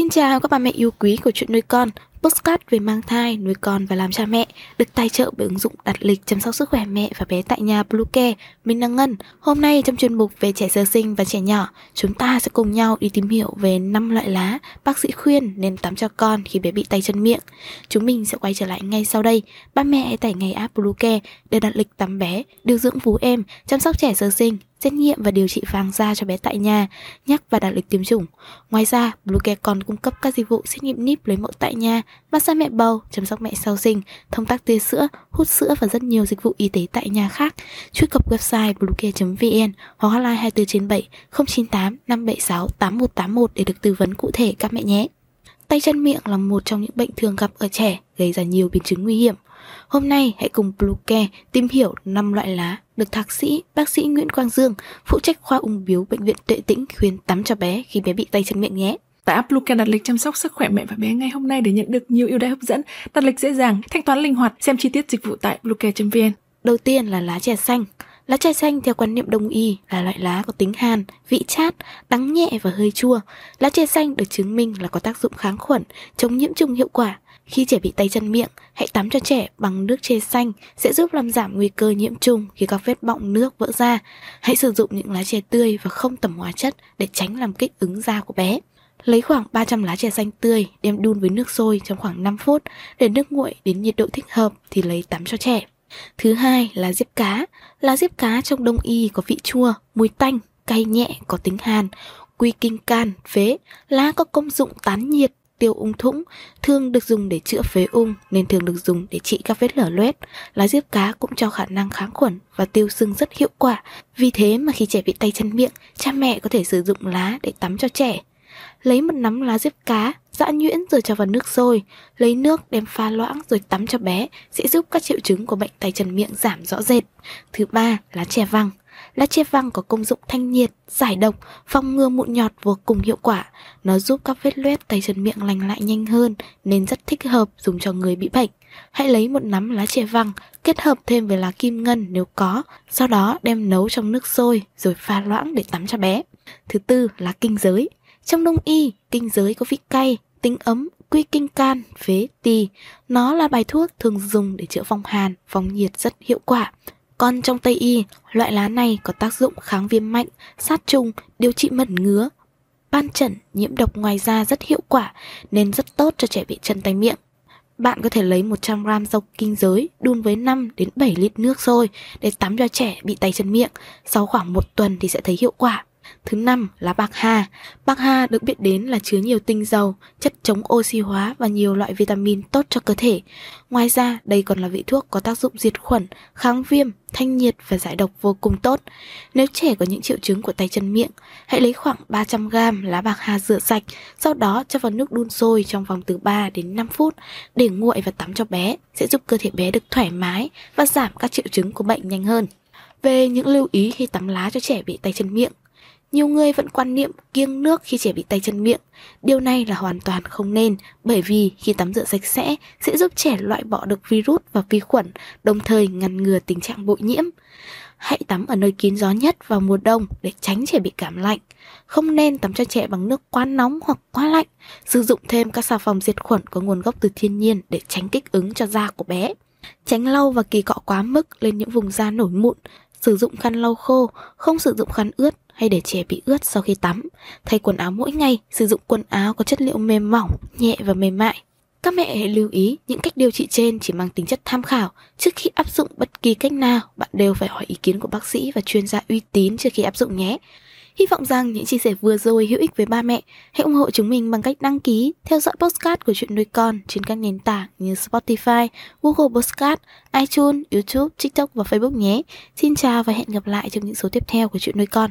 Xin chào các bà mẹ yêu quý của chuyện nuôi con Postcard về mang thai, nuôi con và làm cha mẹ được tài trợ bởi ứng dụng đặt lịch chăm sóc sức khỏe mẹ và bé tại nhà Bluecare. Mình là Ngân. Hôm nay trong chuyên mục về trẻ sơ sinh và trẻ nhỏ, chúng ta sẽ cùng nhau đi tìm hiểu về 5 loại lá bác sĩ khuyên nên tắm cho con khi bé bị tay chân miệng. Chúng mình sẽ quay trở lại ngay sau đây. Ba mẹ hãy tải ngay app Bluecare để đặt lịch tắm bé, điều dưỡng vú em, chăm sóc trẻ sơ sinh, xét nghiệm và điều trị vàng da cho bé tại nhà, nhắc và đặt lịch tiêm chủng. Ngoài ra, Bluecare còn cung cấp các dịch vụ xét nghiệm níp lấy mẫu tại nhà, massage mẹ bầu, chăm sóc mẹ sau sinh, thông tắc tia sữa, hút sữa và rất nhiều dịch vụ y tế tại nhà khác. Truy cập website bluecare.vn hoặc hotline 24/7 098 576 8181 để được tư vấn cụ thể các mẹ nhé. Tay chân miệng là một trong những bệnh thường gặp ở trẻ, gây ra nhiều biến chứng nguy hiểm. Hôm nay hãy cùng Bluecare tìm hiểu 5 loại lá được thạc sĩ bác sĩ Nguyễn Quang Dương, phụ trách khoa ung biếu bệnh viện Tuệ Tĩnh khuyên tắm cho bé khi bé bị tay chân miệng nhé. Tại app Bluecare đặt lịch chăm sóc sức khỏe mẹ và bé ngay hôm nay để nhận được nhiều ưu đãi hấp dẫn, đặt lịch dễ dàng, thanh toán linh hoạt, xem chi tiết dịch vụ tại bluecare.vn. Đầu tiên là lá chè xanh. Lá chai xanh theo quan niệm đông y là loại lá có tính hàn, vị chát, đắng nhẹ và hơi chua. Lá chai xanh được chứng minh là có tác dụng kháng khuẩn, chống nhiễm trùng hiệu quả. Khi trẻ bị tay chân miệng, hãy tắm cho trẻ bằng nước chè xanh sẽ giúp làm giảm nguy cơ nhiễm trùng khi các vết bọng nước vỡ ra. Hãy sử dụng những lá chè tươi và không tẩm hóa chất để tránh làm kích ứng da của bé. Lấy khoảng 300 lá chè xanh tươi đem đun với nước sôi trong khoảng 5 phút để nước nguội đến nhiệt độ thích hợp thì lấy tắm cho trẻ. Thứ hai là diếp cá. Lá diếp cá trong đông y có vị chua, mùi tanh, cay nhẹ, có tính hàn, quy kinh can, phế. Lá có công dụng tán nhiệt, tiêu ung thủng, thường được dùng để chữa phế ung nên thường được dùng để trị các vết lở loét. Lá diếp cá cũng cho khả năng kháng khuẩn và tiêu sưng rất hiệu quả. Vì thế mà khi trẻ bị tay chân miệng, cha mẹ có thể sử dụng lá để tắm cho trẻ. Lấy một nắm lá diếp cá, Dã nhuyễn rồi cho vào nước sôi, lấy nước đem pha loãng rồi tắm cho bé sẽ giúp các triệu chứng của bệnh tay chân miệng giảm rõ rệt. Thứ ba là chè văng. Lá chè văng có công dụng thanh nhiệt, giải độc, phòng ngừa mụn nhọt vô cùng hiệu quả. Nó giúp các vết loét tay chân miệng lành lại nhanh hơn nên rất thích hợp dùng cho người bị bệnh. Hãy lấy một nắm lá chè văng, kết hợp thêm với lá kim ngân nếu có, sau đó đem nấu trong nước sôi rồi pha loãng để tắm cho bé. Thứ tư là kinh giới. Trong đông y, kinh giới có vị cay, tính ấm, quy kinh can, phế, tỳ. Nó là bài thuốc thường dùng để chữa phong hàn, phong nhiệt rất hiệu quả. Còn trong Tây Y, loại lá này có tác dụng kháng viêm mạnh, sát trùng, điều trị mẩn ngứa, ban chẩn, nhiễm độc ngoài da rất hiệu quả nên rất tốt cho trẻ bị chân tay miệng. Bạn có thể lấy 100g rau kinh giới đun với 5 đến 7 lít nước sôi để tắm cho trẻ bị tay chân miệng. Sau khoảng một tuần thì sẽ thấy hiệu quả. Thứ năm là bạc hà. Bạc hà được biết đến là chứa nhiều tinh dầu, chất chống oxy hóa và nhiều loại vitamin tốt cho cơ thể. Ngoài ra, đây còn là vị thuốc có tác dụng diệt khuẩn, kháng viêm, thanh nhiệt và giải độc vô cùng tốt. Nếu trẻ có những triệu chứng của tay chân miệng, hãy lấy khoảng 300g lá bạc hà rửa sạch, sau đó cho vào nước đun sôi trong vòng từ 3 đến 5 phút để nguội và tắm cho bé, sẽ giúp cơ thể bé được thoải mái và giảm các triệu chứng của bệnh nhanh hơn. Về những lưu ý khi tắm lá cho trẻ bị tay chân miệng, nhiều người vẫn quan niệm kiêng nước khi trẻ bị tay chân miệng. Điều này là hoàn toàn không nên, bởi vì khi tắm rửa sạch sẽ sẽ giúp trẻ loại bỏ được virus và vi khuẩn, đồng thời ngăn ngừa tình trạng bội nhiễm. Hãy tắm ở nơi kín gió nhất vào mùa đông để tránh trẻ bị cảm lạnh. Không nên tắm cho trẻ bằng nước quá nóng hoặc quá lạnh. Sử dụng thêm các xà phòng diệt khuẩn có nguồn gốc từ thiên nhiên để tránh kích ứng cho da của bé. Tránh lau và kỳ cọ quá mức lên những vùng da nổi mụn. Sử dụng khăn lau khô, không sử dụng khăn ướt hay để trẻ bị ướt sau khi tắm. Thay quần áo mỗi ngày, sử dụng quần áo có chất liệu mềm mỏng, nhẹ và mềm mại. Các mẹ hãy lưu ý những cách điều trị trên chỉ mang tính chất tham khảo. Trước khi áp dụng bất kỳ cách nào, bạn đều phải hỏi ý kiến của bác sĩ và chuyên gia uy tín trước khi áp dụng nhé. Hy vọng rằng những chia sẻ vừa rồi hữu ích với ba mẹ. Hãy ủng hộ chúng mình bằng cách đăng ký, theo dõi postcard của chuyện nuôi con trên các nền tảng như Spotify, Google Postcard, iTunes, YouTube, TikTok và Facebook nhé. Xin chào và hẹn gặp lại trong những số tiếp theo của chuyện nuôi con.